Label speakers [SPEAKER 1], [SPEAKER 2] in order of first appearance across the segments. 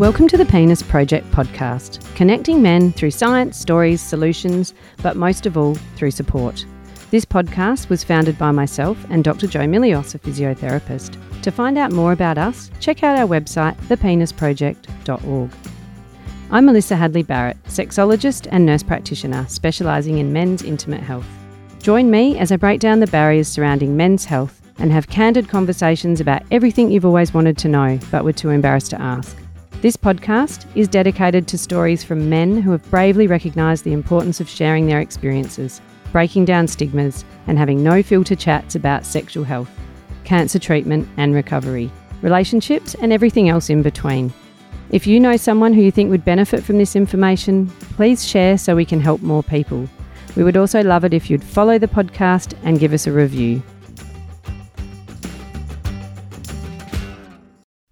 [SPEAKER 1] Welcome to the Penis Project podcast, connecting men through science, stories, solutions, but most of all, through support. This podcast was founded by myself and Dr. Joe Milios, a physiotherapist. To find out more about us, check out our website, thepenisproject.org. I'm Melissa Hadley Barrett, sexologist and nurse practitioner specialising in men's intimate health. Join me as I break down the barriers surrounding men's health and have candid conversations about everything you've always wanted to know but were too embarrassed to ask. This podcast is dedicated to stories from men who have bravely recognised the importance of sharing their experiences, breaking down stigmas, and having no filter chats about sexual health, cancer treatment and recovery, relationships, and everything else in between. If you know someone who you think would benefit from this information, please share so we can help more people. We would also love it if you'd follow the podcast and give us a review.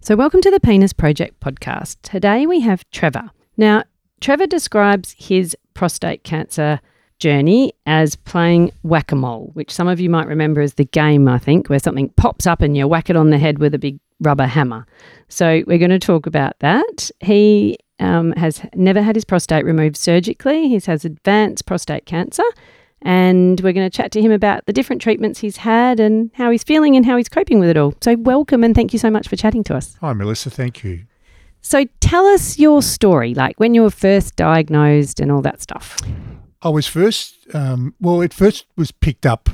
[SPEAKER 1] So, welcome to the Penis Project podcast. Today we have Trevor. Now, Trevor describes his prostate cancer journey as playing whack a mole, which some of you might remember as the game, I think, where something pops up and you whack it on the head with a big rubber hammer. So, we're going to talk about that. He um, has never had his prostate removed surgically, he has advanced prostate cancer. And we're going to chat to him about the different treatments he's had and how he's feeling and how he's coping with it all. So, welcome and thank you so much for chatting to us.
[SPEAKER 2] Hi, Melissa. Thank you.
[SPEAKER 1] So, tell us your story, like when you were first diagnosed and all that stuff.
[SPEAKER 2] I was first, um, well, it first was picked up.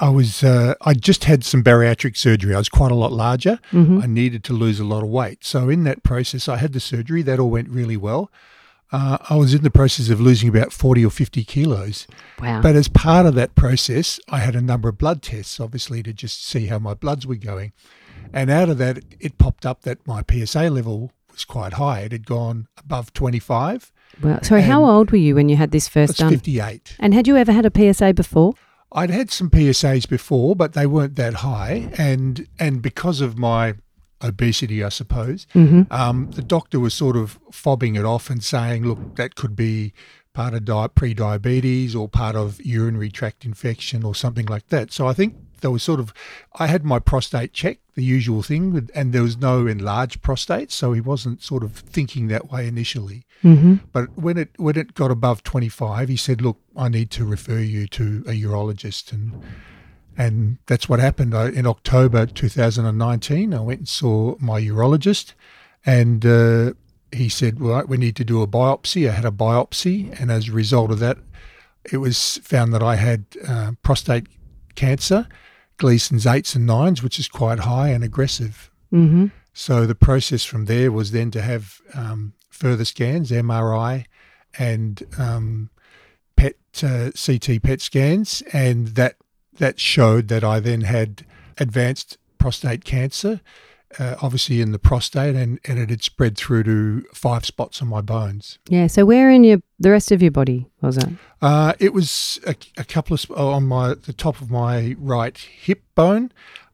[SPEAKER 2] I was, uh, I just had some bariatric surgery. I was quite a lot larger.
[SPEAKER 1] Mm-hmm.
[SPEAKER 2] I needed to lose a lot of weight. So, in that process, I had the surgery. That all went really well. Uh, I was in the process of losing about 40 or 50 kilos.
[SPEAKER 1] Wow.
[SPEAKER 2] But as part of that process, I had a number of blood tests, obviously, to just see how my bloods were going. And out of that, it, popped up that my PSA level was quite high. It had gone above 25.
[SPEAKER 1] well, sorry, how old were you when you had this first done?
[SPEAKER 2] 58.
[SPEAKER 1] And had you ever had a PSA before?
[SPEAKER 2] I'd had some PSAs before, but they weren't that high. And and because of my obesity, I suppose,
[SPEAKER 1] Mm-hmm.
[SPEAKER 2] um, the doctor was sort of fobbing it off and saying, look, that could be part of di- pre-diabetes or part of urinary tract infection or something like that. So I think there was sort of, I had my prostate checked, the usual thing, and there was no enlarged prostate, so he wasn't sort of thinking that way initially.
[SPEAKER 1] Mm-hmm.
[SPEAKER 2] But when it when it got above 25, he said, "Look, I need to refer you to a urologist," and and that's what happened. I, in October 2019, I went and saw my urologist, and uh, he said, "Well, we need to do a biopsy." I had a biopsy, and as a result of that, it was found that I had uh, prostate cancer, Gleason's eights and nines, which is quite high and aggressive.
[SPEAKER 1] Mm-hmm.
[SPEAKER 2] So the process from there was then to have um, further scans, MRI, and um, PET uh, CT PET scans, and that that showed that I then had advanced prostate cancer, uh, obviously in the prostate, and, and it had spread through to five spots on my bones.
[SPEAKER 1] Yeah. So where in your the rest of your body was it?
[SPEAKER 2] Uh, it was a, a couple of sp- on my the top of my right hip bone,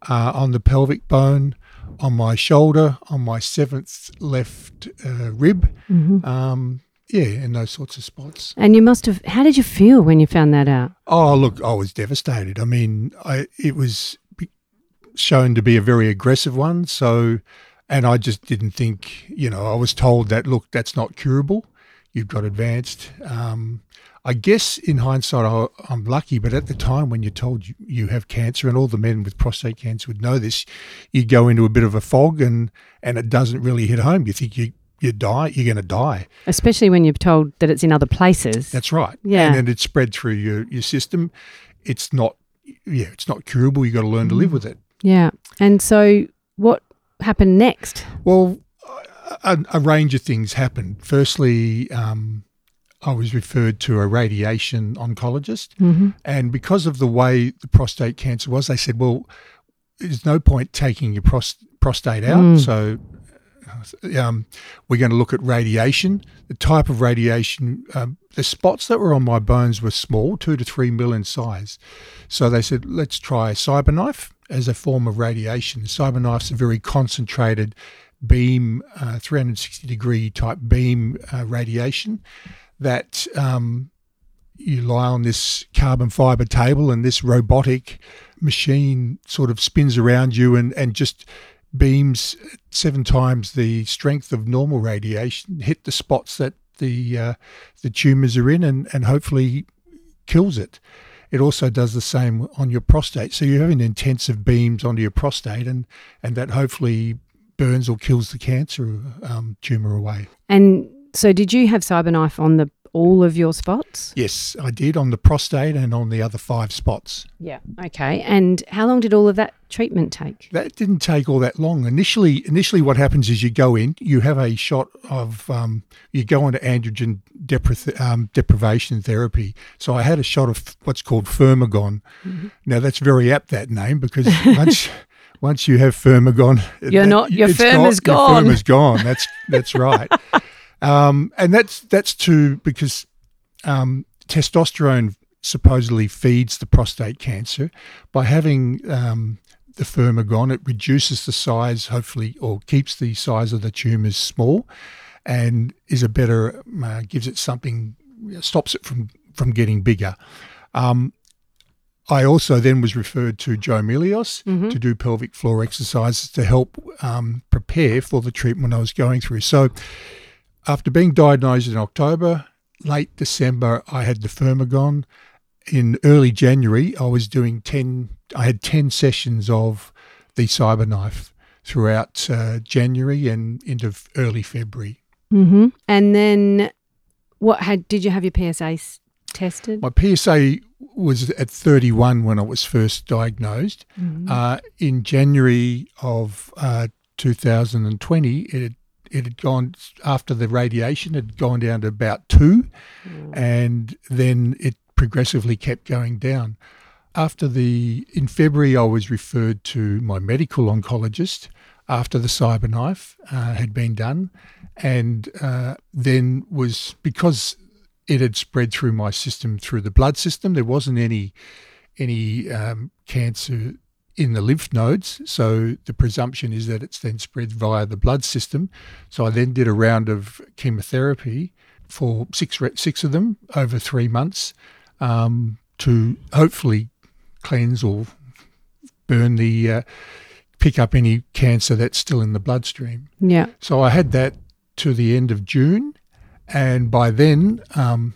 [SPEAKER 2] uh, on the pelvic bone, on my shoulder, on my seventh left uh, rib.
[SPEAKER 1] Mm-hmm.
[SPEAKER 2] Um, yeah, in those sorts of spots.
[SPEAKER 1] And you must have. How did you feel when you found that out?
[SPEAKER 2] Oh, look, I was devastated. I mean, I it was shown to be a very aggressive one. So, and I just didn't think, you know, I was told that look, that's not curable. You've got advanced. Um, I guess in hindsight, I, I'm lucky, but at the time when you're told you, you have cancer, and all the men with prostate cancer would know this, you go into a bit of a fog, and and it doesn't really hit home. You think you you die, you're going to die.
[SPEAKER 1] Especially when you're told that it's in other places.
[SPEAKER 2] That's right.
[SPEAKER 1] Yeah.
[SPEAKER 2] And then it's spread through your, your system. It's not, yeah, it's not curable. You've got to learn to live with it.
[SPEAKER 1] yeah. And so what happened next?
[SPEAKER 2] Well, a, a range of things happened. Firstly, um, I was referred to a radiation oncologist.
[SPEAKER 1] Mm-hmm.
[SPEAKER 2] And because of the way the prostate cancer was, they said, well, there's no point taking your pros- prostate out.
[SPEAKER 1] Mm.
[SPEAKER 2] So um, we're going to look at radiation. The type of radiation, um, the spots that were on my bones were small, two to three mil in size. So they said, let's try a cyberknife as a form of radiation. Cyberknife's a very concentrated beam, uh, 360 degree type beam uh, radiation that um, you lie on this carbon fiber table and this robotic machine sort of spins around you and, and just beams seven times the strength of normal radiation hit the spots that the uh, the tumors are in and, and hopefully kills it. It also does the same on your prostate. So you're having intensive beams onto your prostate, and, and that hopefully burns or kills the cancer um, tumor away.
[SPEAKER 1] And so, did you have CyberKnife on the all of your spots?
[SPEAKER 2] Yes, I did on the prostate and on the other five spots.
[SPEAKER 1] Yeah. Okay. And how long did all of that treatment take?
[SPEAKER 2] That didn't take all that long. Initially, initially, what happens is you go in, you have a shot of, um, you go into androgen depri- um, deprivation therapy. So I had a shot of what's called Firmagon. Mm-hmm. Now that's very apt that name because once. once you have Firmagon,
[SPEAKER 1] you're that, not your firm is gone.
[SPEAKER 2] Your firm is gone. That's that's right. Um, and that's that's to because um, testosterone supposedly feeds the prostate cancer. By having um, the Firmagon, it reduces the size, hopefully, or keeps the size of the tumours small, and is a better uh, gives it something stops it from from getting bigger. Um, I also then was referred to Joe Milios mm-hmm. to do pelvic floor exercises to help um, prepare for the treatment I was going through. So after being diagnosed in October, late December, I had the Firmagon. In early January, I was doing 10, I had 10 sessions of the CyberKnife throughout uh, January and into early February.
[SPEAKER 1] Mm-hmm. And then what had, did you have your PSA tested?
[SPEAKER 2] My PSA was at 31 when I was first diagnosed. Mm-hmm. Uh, in January of uh, 2020, it had it had gone after the radiation had gone down to about two, mm. and then it progressively kept going down. After the in February, I was referred to my medical oncologist after the CyberKnife uh, had been done, and uh, then was because it had spread through my system through the blood system. There wasn't any any um, cancer in the lymph nodes. So the presumption is that it's then spread via the blood system. So I then did a round of chemotherapy for six six of them over three months um, to hopefully cleanse or burn the uh, pick up any cancer that's still in the bloodstream.
[SPEAKER 1] Yeah.
[SPEAKER 2] So I had that to the end of June, and by then um,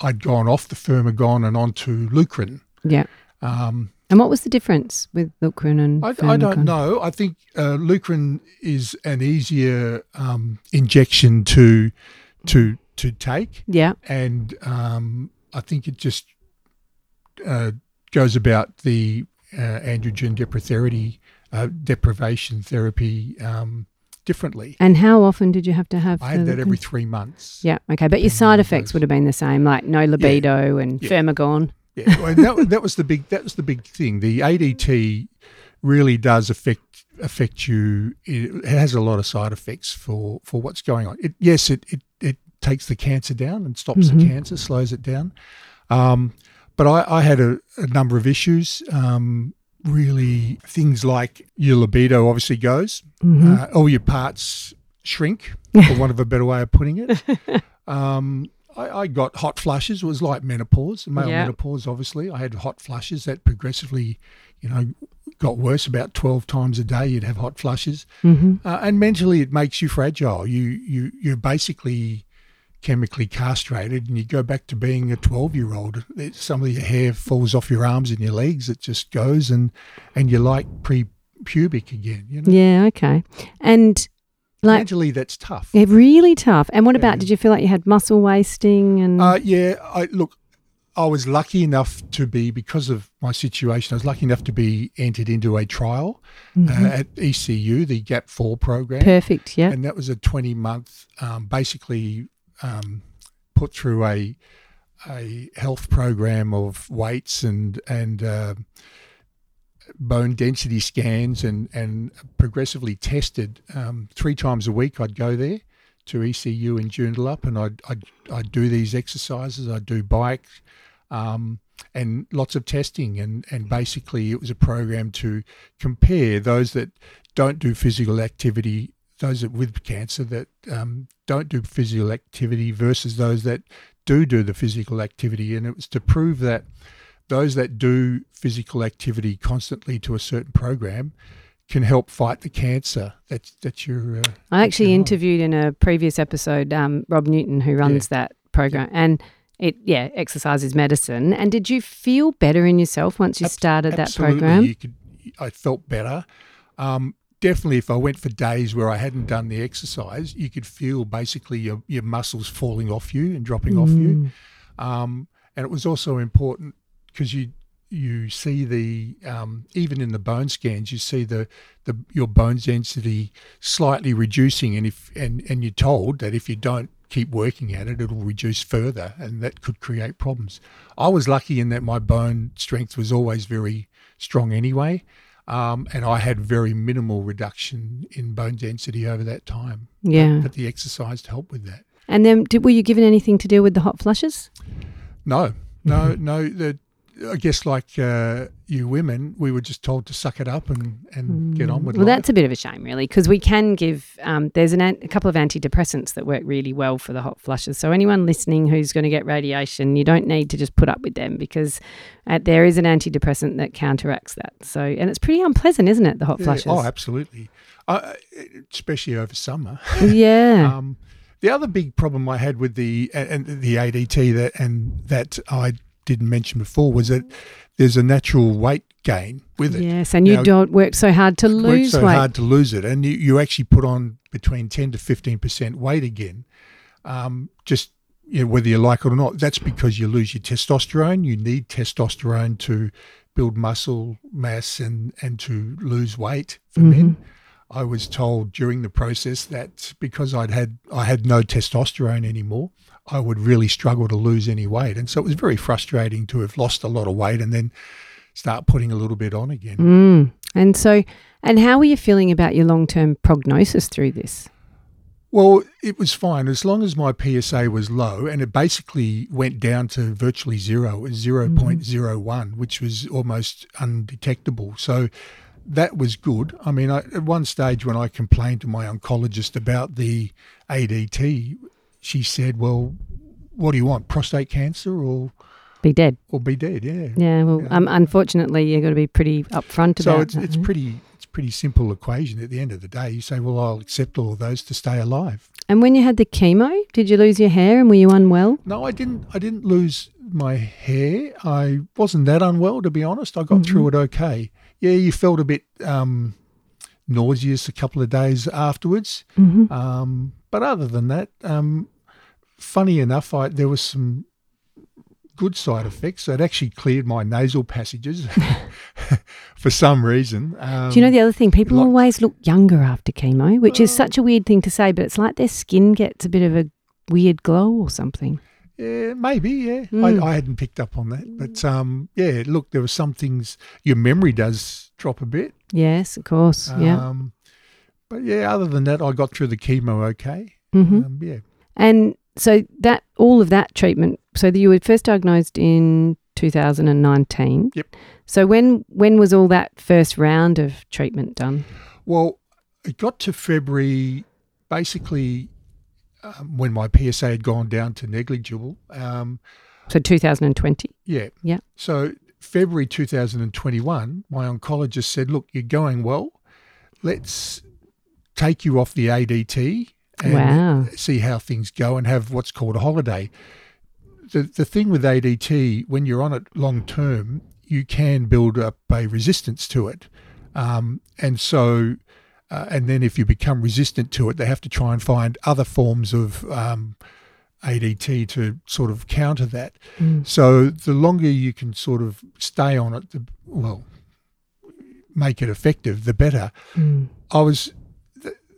[SPEAKER 2] I'd gone off the Firmagon and onto Lucrin.
[SPEAKER 1] Yeah. Um, and what was the difference with Lucrin and I,
[SPEAKER 2] I don't know. I think uh, Lucrin is an easier um, injection to to to take.
[SPEAKER 1] Yeah.
[SPEAKER 2] And um, I think it just uh, goes about the uh, androgen deprivation, uh, deprivation therapy um, differently.
[SPEAKER 1] And how often did you have to have?
[SPEAKER 2] I had that every three months.
[SPEAKER 1] Yeah. Okay. But your side effects would have been the same, like no libido yeah. and yeah. Firmagon.
[SPEAKER 2] Yeah, well, that, that was the big that was the big thing. The ADT really does affect affect you. It has a lot of side effects for for what's going on. It, yes, it, it it takes the cancer down and stops mm-hmm. the cancer, slows it down. Um, but I, I had a, a, number of issues. Um, really, things like your libido obviously goes, mm-hmm. uh, all your parts shrink, for want of a better way of putting it. Um, I, I, got hot flushes. It was like menopause, male yeah. menopause. Obviously, I had hot flushes that progressively, you know, got worse. About twelve times a day, you'd have hot flushes, mm-hmm. uh, and mentally, it makes you fragile. You you you're basically chemically castrated, and you go back to being a twelve-year-old. Some of your hair falls off your arms and your legs. It just goes, and and you're like pre-pubic again. You know?
[SPEAKER 1] Yeah. Okay. And
[SPEAKER 2] like, Mentally, that's tough.
[SPEAKER 1] Yeah, really tough. And what yeah. about? Did you feel like you had muscle wasting? And
[SPEAKER 2] uh, yeah, I look. I was lucky enough to be because of my situation. I was lucky enough to be entered into a trial mm-hmm. uh, at ECU, the Gap Four program.
[SPEAKER 1] Perfect. Yeah,
[SPEAKER 2] and that was a twenty month, um, basically um, put through a a health program of weights and and uh, bone density scans and, and progressively tested um, three times a week. I'd go there to ECU in Joondalup and I'd, I'd, I'd do these exercises. I'd do bike um, and lots of testing. And, and basically, it was a program to compare those that don't do physical activity, those that with cancer that um, don't do physical activity versus those that do do the physical activity. And it was to prove that those that do physical activity constantly to a certain program can help fight the cancer that that you're. Uh,
[SPEAKER 1] I actually interviewed in a previous episode um, Rob Newton, who runs that program, and it yeah, exercise is medicine. And did you feel better in yourself once you
[SPEAKER 2] Abs-
[SPEAKER 1] started that
[SPEAKER 2] absolutely,
[SPEAKER 1] program?
[SPEAKER 2] You could, I felt better. Um, definitely, if I went for days where I hadn't done the exercise, you could feel basically your, your muscles falling off you and dropping off you.
[SPEAKER 1] Mm.
[SPEAKER 2] Um, and it was also important because you you see the um, even in the bone scans you see the, the your bone density slightly reducing and if and, and you're told that if you don't keep working at it it'll reduce further and that could create problems i was lucky in that my bone strength was always very strong anyway um, and i had very minimal reduction in bone density over that time
[SPEAKER 1] Yeah.
[SPEAKER 2] but the exercise helped with that
[SPEAKER 1] And then, did, were you given anything to deal with the hot flushes?
[SPEAKER 2] No, no, no. The, I guess like uh, you women, we were just told to suck it up and, and get on with
[SPEAKER 1] Mm. Well,
[SPEAKER 2] life.
[SPEAKER 1] that's a bit of a shame, really, because we can give. Um, there's an, a couple of antidepressants that work really well for the hot flushes. So anyone listening who's going to get radiation, you don't need to just put up with them because uh, there is an antidepressant that counteracts that. So and it's pretty unpleasant, isn't it? The hot
[SPEAKER 2] Yeah,
[SPEAKER 1] flushes.
[SPEAKER 2] Oh, absolutely. Uh, especially over summer.
[SPEAKER 1] yeah.
[SPEAKER 2] Um, the other big problem I had with the and the ADT that and that I didn't mention before was that there's a natural weight gain with it.
[SPEAKER 1] yes, and you don't work so hard to lose
[SPEAKER 2] so
[SPEAKER 1] weight.
[SPEAKER 2] hard to lose it, and you, you actually put on between ten to fifteen percent weight again. Um, just you know, whether you like it or not, that's because you lose your testosterone. You need testosterone to build muscle mass and and to lose weight for men. I was told during the process that because I'd had I had no testosterone anymore, I would really struggle to lose any weight, and so it was very frustrating to have lost a lot of weight and then start putting a little bit on again.
[SPEAKER 1] Mm. And so, and how were you feeling about your long term prognosis through this?
[SPEAKER 2] Well, it was fine as long as my PSA was low, and it basically went down to virtually zero. It was 0.01, which was almost undetectable. So that was good. I mean, I, at one stage when I complained to my oncologist about the ADT, she said, "Well, what do you want? Prostate cancer or
[SPEAKER 1] Be dead.
[SPEAKER 2] or be dead?" Yeah.
[SPEAKER 1] Yeah. Well,
[SPEAKER 2] Yeah.
[SPEAKER 1] Um, unfortunately, you've got to be pretty upfront
[SPEAKER 2] So
[SPEAKER 1] about
[SPEAKER 2] it's
[SPEAKER 1] that,
[SPEAKER 2] it's
[SPEAKER 1] right?
[SPEAKER 2] pretty it's pretty simple equation. At the end of the day, you say, "Well, I'll accept all of those to stay alive."
[SPEAKER 1] And when you had the chemo, did you lose your hair and were you unwell?
[SPEAKER 2] No, I didn't. I didn't lose my hair. I wasn't that unwell, to be honest. I got through it okay. Yeah, you felt a bit um, nauseous a couple of days afterwards,
[SPEAKER 1] Mm-hmm.
[SPEAKER 2] um, but other than that, um, funny enough, I, there was some good side effects. It actually cleared my nasal passages for some reason. Um,
[SPEAKER 1] Do you know the other thing? People
[SPEAKER 2] like-
[SPEAKER 1] always look younger after chemo, which is such a weird thing to say, but it's like their skin gets a bit of a weird glow or something.
[SPEAKER 2] Yeah, maybe. Yeah,
[SPEAKER 1] Mm.
[SPEAKER 2] I, I hadn't picked up on that, but um, yeah. Look, there were some things. Your memory does drop a bit.
[SPEAKER 1] Yes, of course. yeah.
[SPEAKER 2] Um, but yeah, other than that, I got through the chemo okay.
[SPEAKER 1] hmm
[SPEAKER 2] Um, yeah.
[SPEAKER 1] And so that all of that treatment. So you were first diagnosed in 2019.
[SPEAKER 2] Yep.
[SPEAKER 1] So when when was all that first round of treatment done?
[SPEAKER 2] Well, it got to February, basically, um, when my PSA had gone down to negligible. Um,
[SPEAKER 1] So 2020.
[SPEAKER 2] yeah.
[SPEAKER 1] Yeah.
[SPEAKER 2] So February 2021, my oncologist said, "Look, you're going well. Let's take you off the ADT and
[SPEAKER 1] Wow.
[SPEAKER 2] see how things go and have what's called a holiday." The the thing with ADT, when you're on it long term, you can build up a resistance to it, um, and so. Uh, and then, if you become resistant to it, they have to try and find other forms of um, ADT to sort of counter that.
[SPEAKER 1] Mm.
[SPEAKER 2] So the longer you can sort of stay on it, the, well, make it effective, the better.
[SPEAKER 1] Mm.
[SPEAKER 2] I was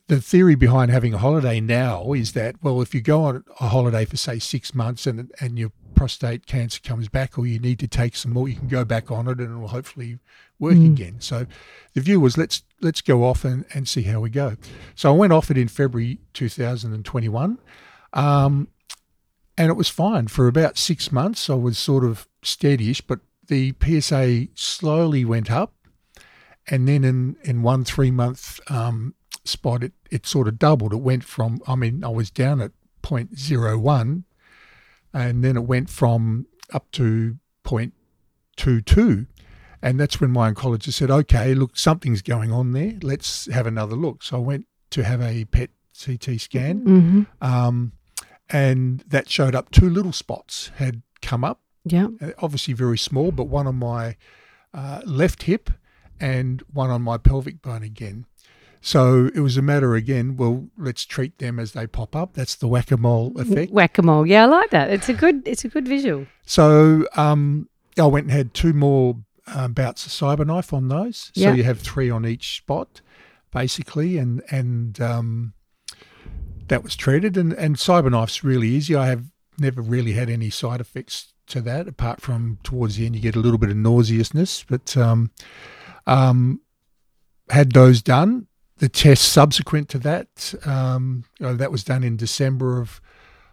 [SPEAKER 2] the, the theory behind having a holiday now is that well, if you go on a holiday for say six months and and your prostate cancer comes back, or you need to take some more, you can go back on it and it will hopefully work
[SPEAKER 1] Mm.
[SPEAKER 2] again. So the view was let's let's go off and, and see how we go. So I went off it in February 2021. Um, and it was fine for about six months. I was sort of steadyish, but the PSA slowly went up, and then in in one three month um, spot, it it sort of doubled. It went from I mean I was down at 0.01, and then it went from up to 0.22, And that's when my oncologist said, okay, look, something's going on there. Let's have another look. So I went to have a PET CT scan.
[SPEAKER 1] Mm-hmm.
[SPEAKER 2] Um, and that showed up two little spots had come up,
[SPEAKER 1] Yeah.
[SPEAKER 2] uh, obviously very small, but one on my uh, left hip and one on my pelvic bone again. So it was a matter again, well, let's treat them as they pop up. That's the whack a mole effect.
[SPEAKER 1] Whack a mole. Yeah, I like that. It's a good. It's a good visual.
[SPEAKER 2] So um, I went and had two more um, bouts of cyberknife on those. So you have three on each spot, basically, and and um, that was treated. And and cyberknife's really easy. I have never really had any side effects to that, apart from towards the end you get a little bit of nauseousness. But um, um, had those done. The test subsequent to that, um, you know, that was done in December of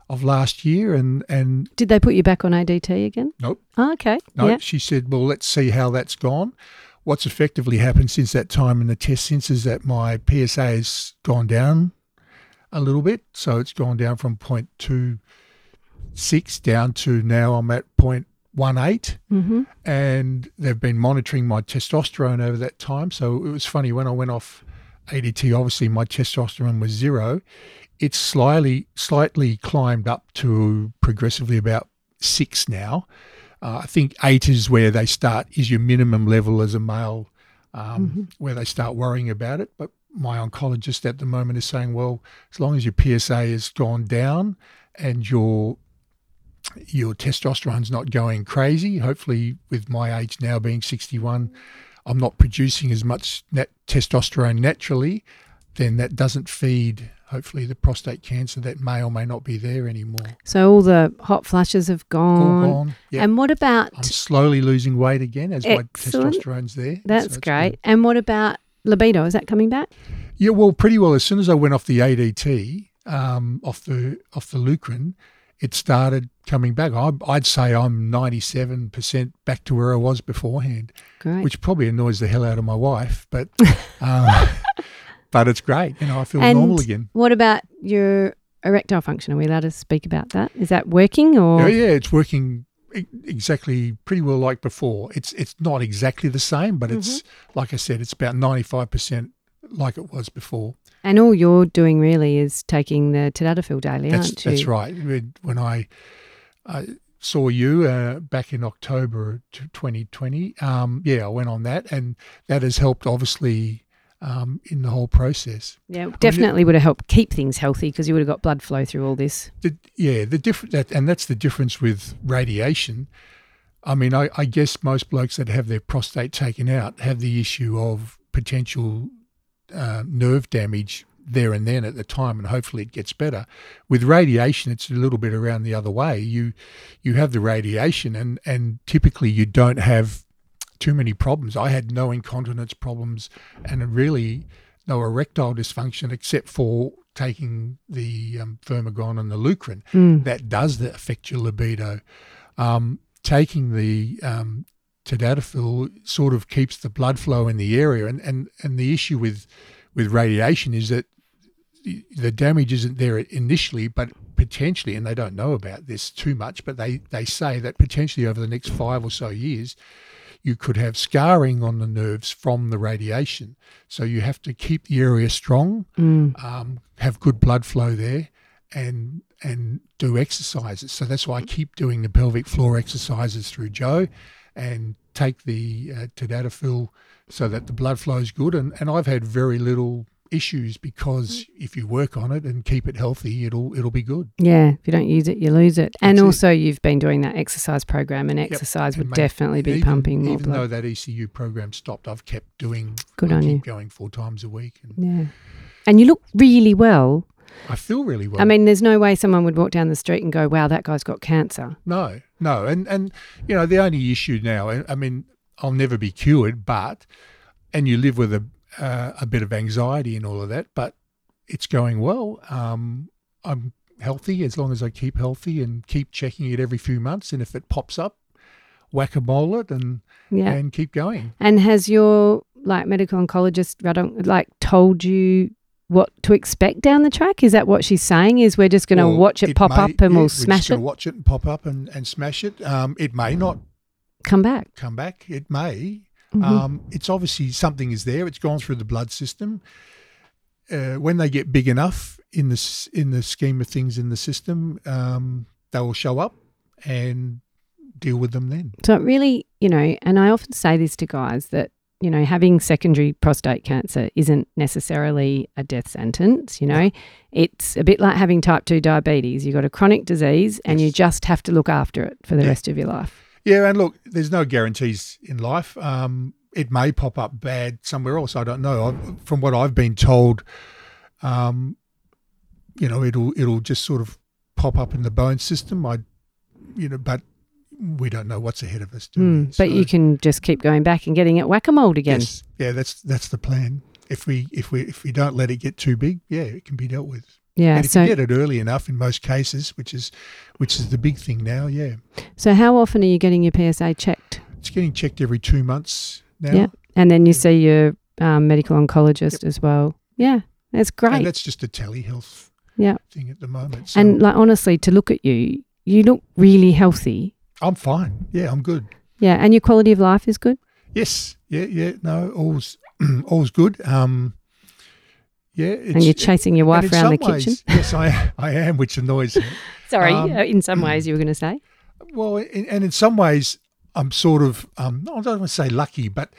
[SPEAKER 2] of last year, and and
[SPEAKER 1] Did they put you back on ADT again?
[SPEAKER 2] nope.
[SPEAKER 1] Oh, okay.
[SPEAKER 2] No,
[SPEAKER 1] Yeah.
[SPEAKER 2] she said, well, let's see how that's gone. What's effectively happened since that time in the test since is that my PSA has gone down a little bit. So it's gone down from 0.26 down to now I'm at 0.18.
[SPEAKER 1] Mm-hmm.
[SPEAKER 2] And they've been monitoring my testosterone over that time. So it was funny when I went off ADT, obviously my testosterone was zero. It's slightly, slightly climbed up to progressively about six now. Uh, I think eight is where they start, is your minimum level as a male, um, where they start worrying about it. But my oncologist at the moment is saying, well, as long as your PSA has gone down and your your testosterone's not going crazy, hopefully with my age now being 61, I'm not producing as much net testosterone naturally, then that doesn't feed hopefully the prostate cancer that may or may not be there anymore.
[SPEAKER 1] So all the hot flashes have
[SPEAKER 2] All
[SPEAKER 1] gone.
[SPEAKER 2] gone. Yeah.
[SPEAKER 1] And what about?
[SPEAKER 2] I'm slowly losing weight again as my testosterone's there.
[SPEAKER 1] That's
[SPEAKER 2] it's
[SPEAKER 1] great.
[SPEAKER 2] good.
[SPEAKER 1] And what about libido? Is that coming back?
[SPEAKER 2] Yeah, well, pretty well. As soon as I went off the ADT, um, off the off the Lucrin, it started coming back. I, I'd say I'm 97% back to where I was beforehand,
[SPEAKER 1] Great.
[SPEAKER 2] which probably annoys the hell out of my wife, but um, but it's great. You know, I feel
[SPEAKER 1] And
[SPEAKER 2] normal again.
[SPEAKER 1] What about your erectile function? Are we allowed to speak about that? Is that working or?
[SPEAKER 2] Yeah, yeah, it's working exactly pretty well like before. It's it's not exactly the same, but it's
[SPEAKER 1] Mm-hmm.
[SPEAKER 2] like I said, it's about 95% like it was before.
[SPEAKER 1] And all you're doing really is taking the tadalafil daily,
[SPEAKER 2] That's
[SPEAKER 1] aren't you?
[SPEAKER 2] that's right. When- When I, I saw you uh, back in October 2020, um, yeah, I went on that, and that has helped obviously um, in the whole process.
[SPEAKER 1] Yeah, definitely would have helped keep things healthy because you would have got blood flow through all this.
[SPEAKER 2] The, yeah, the different that, and that's the difference with radiation. I mean, I, I guess most blokes that have their prostate taken out have the issue of potential uh, nerve damage there and then at the time, and hopefully it gets better. With radiation, it's a little bit around the other way. You you have the radiation, and and typically you don't have too many problems. I had no incontinence problems, and really no erectile dysfunction except for taking the um, Firmagon and the Lucrin.
[SPEAKER 1] Mm.
[SPEAKER 2] That does affect your libido. Um, taking the um, tadalafil sort of keeps the blood flow in the area, and, and, and the issue with with radiation is that the- damage isn't there initially, but potentially, and they don't know about this too much, but they, they say that potentially over the next five or so years, you could have scarring on the nerves from the radiation. So you have to keep the area strong,
[SPEAKER 1] Mm.
[SPEAKER 2] um, have good blood flow there, and and do exercises. So that's why I keep doing the pelvic floor exercises through Joe, and take the uh, tadalafil so that the blood flow is good. And, and I've had very little issues because if you work on it and keep it healthy, it'll it'll be good.
[SPEAKER 1] Yeah, if you don't use it, you lose it. And
[SPEAKER 2] That's it.
[SPEAKER 1] also, you've been doing that exercise program, and exercise
[SPEAKER 2] And
[SPEAKER 1] would
[SPEAKER 2] mate,
[SPEAKER 1] definitely be
[SPEAKER 2] even,
[SPEAKER 1] pumping more
[SPEAKER 2] Even though that ECU program stopped, I've kept doing.
[SPEAKER 1] Good
[SPEAKER 2] I
[SPEAKER 1] on
[SPEAKER 2] keep
[SPEAKER 1] you.
[SPEAKER 2] Going four times a week, and
[SPEAKER 1] Yeah. And you look really well.
[SPEAKER 2] I feel really well.
[SPEAKER 1] I mean, there's no way someone would walk down the street and go, wow, that guy's got cancer.
[SPEAKER 2] No, no, and and you know the only issue now. I mean, I'll never be cured, but and you live with a uh, a bit of anxiety and all of that, but it's going well. Um, I'm healthy as long as I keep healthy and keep checking it every few months, and if it pops up, whack a mole it and
[SPEAKER 1] Yeah.
[SPEAKER 2] and keep going.
[SPEAKER 1] And has your like medical oncologist like told you what to expect down the track? Is that what she's saying? Is we're just going to
[SPEAKER 2] Well,
[SPEAKER 1] watch it, pop
[SPEAKER 2] may-
[SPEAKER 1] up and
[SPEAKER 2] yeah,
[SPEAKER 1] we'll smash it,
[SPEAKER 2] Watch it and pop up and, and smash it. Um, it may not
[SPEAKER 1] come back.
[SPEAKER 2] come back. It may.
[SPEAKER 1] Mhm.
[SPEAKER 2] Um, it's obviously something is there. It's gone through the blood system. Uh, when they get big enough in the in the scheme of things in the system, um, they will show up and deal with them then.
[SPEAKER 1] So it really, you know, and I often say this to guys that, you know, having secondary prostate cancer isn't necessarily a death sentence, you know. It's a bit like having type 2 diabetes. You've got a chronic disease and you just have to look after it for the
[SPEAKER 2] Yeah.
[SPEAKER 1] rest of your life.
[SPEAKER 2] Yeah, and look, there's no guarantees in life. Um, it may pop up bad somewhere else. I don't know. I, from what I've been told, um, you know, it'll it'll just sort of pop up in the bone system. I, you know, but we don't know what's ahead of us. Do we?
[SPEAKER 1] But you can just keep going back and getting it whack a mole again.
[SPEAKER 2] yes, yeah, that's that's the plan. If we if we if we don't let it get too big, yeah, it can be dealt with.
[SPEAKER 1] Yeah.
[SPEAKER 2] and if
[SPEAKER 1] So,
[SPEAKER 2] you get it early enough, in most cases, which is which is the big thing now, yeah,
[SPEAKER 1] so how often are you getting your PSA checked?
[SPEAKER 2] it's getting checked every two months now.
[SPEAKER 1] Yeah. And then you see your um, medical oncologist as well. Yeah. That's
[SPEAKER 2] And
[SPEAKER 1] great.
[SPEAKER 2] that's just a telehealth
[SPEAKER 1] Yeah.
[SPEAKER 2] thing at the moment. So
[SPEAKER 1] And like honestly, to look at you, you look really healthy.
[SPEAKER 2] I'm fine. Yeah, I'm good.
[SPEAKER 1] Yeah, and your quality of life is good.
[SPEAKER 2] Yes. Yeah, yeah. No, all's all's good. Um yeah, it's,
[SPEAKER 1] and you're chasing your wife around the
[SPEAKER 2] some
[SPEAKER 1] kitchen.
[SPEAKER 2] yes, I I am, which annoys her.
[SPEAKER 1] Sorry,
[SPEAKER 2] um,
[SPEAKER 1] in some ways you were going to say.
[SPEAKER 2] Well, in, and in some ways, I'm sort of, um, I don't want to say lucky, but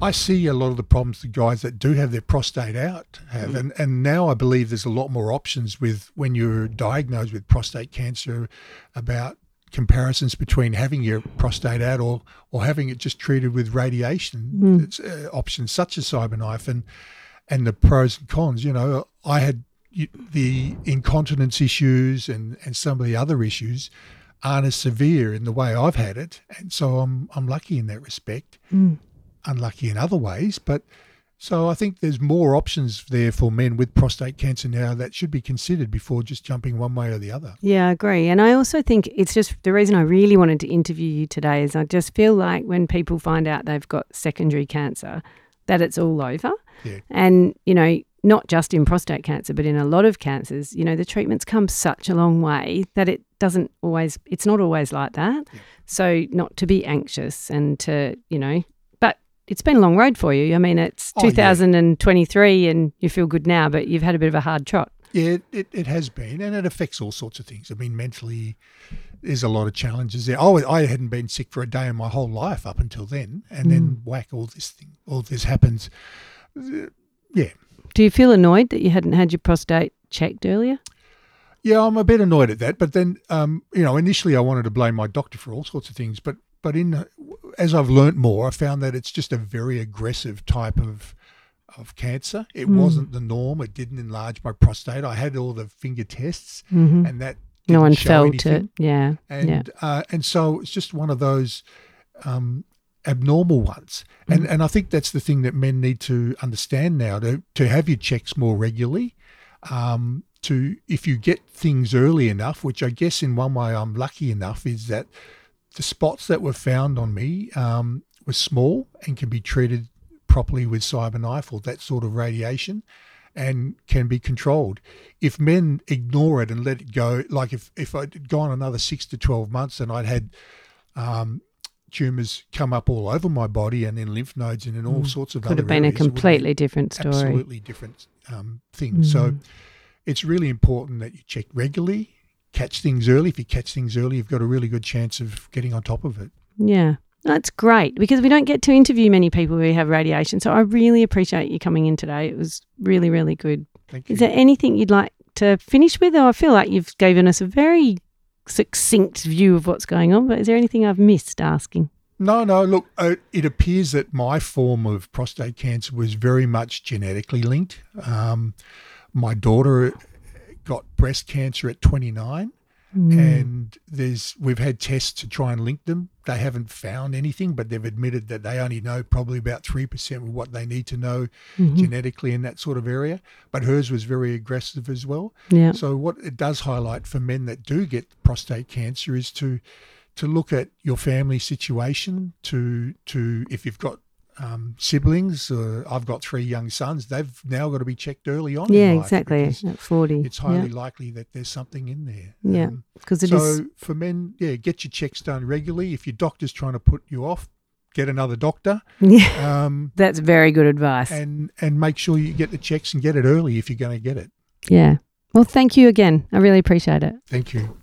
[SPEAKER 2] I see a lot of the problems the guys that do have their prostate out have. And, and now I believe there's a lot more options with when you're diagnosed with prostate cancer about comparisons between having your prostate out or, or having it just treated with radiation. It's, uh, options such as CyberKnife and, and the pros and cons. You know, I had the incontinence issues and, and some of the other issues aren't as severe in the way I've had it, and so I'm I'm lucky in that respect.
[SPEAKER 1] Mm.
[SPEAKER 2] Unlucky in other ways, but so I think there's more options there for men with prostate cancer now that should be considered before just jumping one way or the other.
[SPEAKER 1] Yeah, I agree. And I also think it's just the reason I really wanted to interview you today is I just feel like when people find out they've got secondary cancer, that it's all over.
[SPEAKER 2] Yeah.
[SPEAKER 1] And, you know, not just in prostate cancer, but in a lot of cancers, you know, the treatments come such a long way that it doesn't always, it's not always like that.
[SPEAKER 2] Yeah.
[SPEAKER 1] So, not to be anxious and to, you know, it's been a long road for you. I mean, it's
[SPEAKER 2] Oh, yeah.
[SPEAKER 1] 2023 and you feel good now, but you've had a bit of a hard trot.
[SPEAKER 2] Yeah, it, it, has been, and it affects all sorts of things. I mean, mentally, there's a lot of challenges there. Oh, I hadn't been sick for a day in my whole life up until then, and then whack, all this thing, all this happens. Yeah,
[SPEAKER 1] Do you feel annoyed that you hadn't had your prostate checked earlier?
[SPEAKER 2] Yeah, I'm a bit annoyed at that. But then, um, you know, initially I wanted to blame my doctor for all sorts of things. But but in as I've learnt more, I found that it's just a very aggressive type of of cancer. It
[SPEAKER 1] Mm.
[SPEAKER 2] wasn't the norm. It didn't enlarge my prostate. I had all the finger tests,
[SPEAKER 1] Mm-hmm.
[SPEAKER 2] and that
[SPEAKER 1] No one felt
[SPEAKER 2] anything.
[SPEAKER 1] it. Yeah.
[SPEAKER 2] And
[SPEAKER 1] yeah.
[SPEAKER 2] uh, and so it's just one of those um, abnormal ones. And and I think that's the thing that men need to understand now to to have your checks more regularly. Um, to if you get things early enough, which I guess in one way I'm lucky enough is that the spots that were found on me um, were small and can be treated properly with cyberknife or that sort of radiation and can be controlled. If men ignore it and let it go, like if, if I'd gone another six to 12 months and I'd had um, tumours come up all over my body and in lymph nodes and in all sorts of
[SPEAKER 1] Mm. Could have been a
[SPEAKER 2] areas, be
[SPEAKER 1] completely different story.
[SPEAKER 2] absolutely different um, thing. So
[SPEAKER 1] Mm.
[SPEAKER 2] it's really important that you check regularly, catch things early. If you catch things early, you've got a really good chance of getting on top of it.
[SPEAKER 1] Yeah. That's great because we don't get to interview many people who have radiation. So I really appreciate you coming in today. It was really, really good.
[SPEAKER 2] Thank you.
[SPEAKER 1] Is there anything you'd like to finish with? Or I feel like you've given us a very succinct view of what's going on, but is there anything I've missed asking?
[SPEAKER 2] No, no. Look, uh, it appears that my form of prostate cancer was very much genetically linked. Um, my daughter got breast cancer at 29,
[SPEAKER 1] Mm.
[SPEAKER 2] and there's we've had tests to try and link them. They haven't found anything, but they've admitted that they only know probably about three percent of what they need to know
[SPEAKER 1] Mhm.
[SPEAKER 2] genetically in that sort of area. But hers was very aggressive as well.
[SPEAKER 1] Yeah.
[SPEAKER 2] So what it does highlight for men that do get prostate cancer is to to look at your family situation. To to if you've got um, siblings, uh, I've got three young sons. They've now got to be checked early on.
[SPEAKER 1] Yeah, exactly. At 40.
[SPEAKER 2] It's highly likely that there's something in there.
[SPEAKER 1] Yeah,
[SPEAKER 2] Um,
[SPEAKER 1] Because it
[SPEAKER 2] so
[SPEAKER 1] is.
[SPEAKER 2] for men, yeah, get your checks done regularly. If your doctor's trying to put you off, get another doctor.
[SPEAKER 1] Yeah.
[SPEAKER 2] Um,
[SPEAKER 1] That's very good advice.
[SPEAKER 2] and and make sure you get the checks and get it early if you're going to get it.
[SPEAKER 1] yeah. Well, thank you again. I really appreciate it.
[SPEAKER 2] Thank you.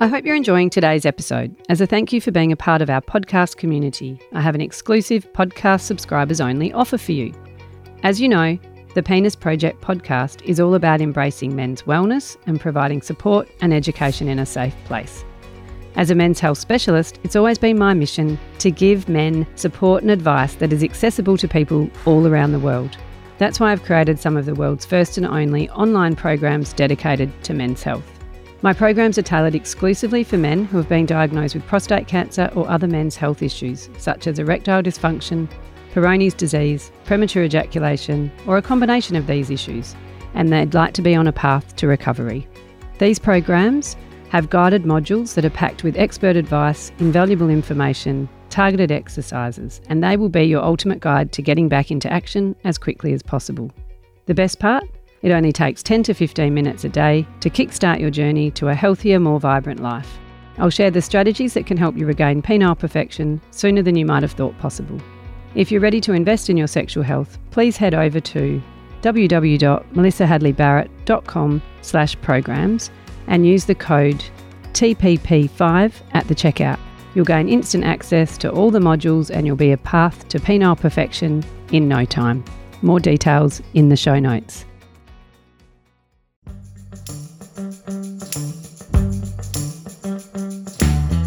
[SPEAKER 1] I hope you're enjoying today's episode. As a thank you for being a part of our podcast community, I have an exclusive podcast subscribers only offer for you. As you know, the Penis Project podcast is all about embracing men's wellness and providing support and education in a safe place. As a men's health specialist, it's always been my mission to give men support and advice that is accessible to people all around the world. That's why I've created some of the world's first and only online programs dedicated to men's health. My programs are tailored exclusively for men who have been diagnosed with prostate cancer or other men's health issues, such as erectile dysfunction, Peyronie's disease, premature ejaculation, or a combination of these issues, and they'd like to be on a path to recovery. These programs have guided modules that are packed with expert advice, invaluable information, targeted exercises, and they will be your ultimate guide to getting back into action as quickly as possible. The best part? It only takes 10 to 15 minutes a day to kickstart your journey to a healthier, more vibrant life. I'll share the strategies that can help you regain penile perfection sooner than you might have thought possible. If you're ready to invest in your sexual health, please head over to www.melissahadleybarrett.com slash programs and use the code TPP5 at the checkout. You'll gain instant access to all the modules and you'll be a path to penile perfection in no time. More details in the show notes.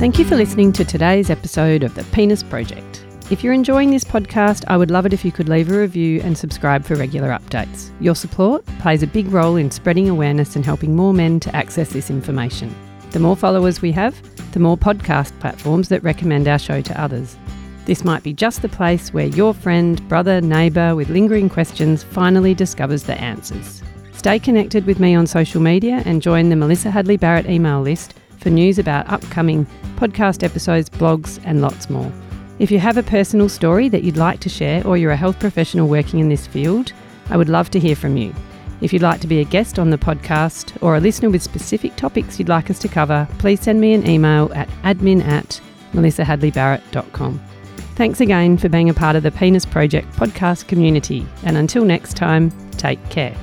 [SPEAKER 1] Thank you for listening to today's episode of the Penis Project. If you're enjoying this podcast, I would love it if you could leave a review and subscribe for regular updates. Your support plays a big role in spreading awareness and helping more men to access this information. The more followers we have, the more podcast platforms that recommend our show to others. This might be just the place where your friend, brother, neighbour with lingering questions finally discovers the answers. Stay connected with me on social media and join the Melissa Hadley Barrett email list for news about upcoming podcast episodes, blogs, and lots more. If you have a personal story that you'd like to share or you're a health professional working in this field, I would love to hear from you. If you'd like to be a guest on the podcast or a listener with specific topics you'd like us to cover, please send me an email at admin at melissahadleybarrett.com. Thanks again for being a part of the Penis Project podcast community, and until next time, take care.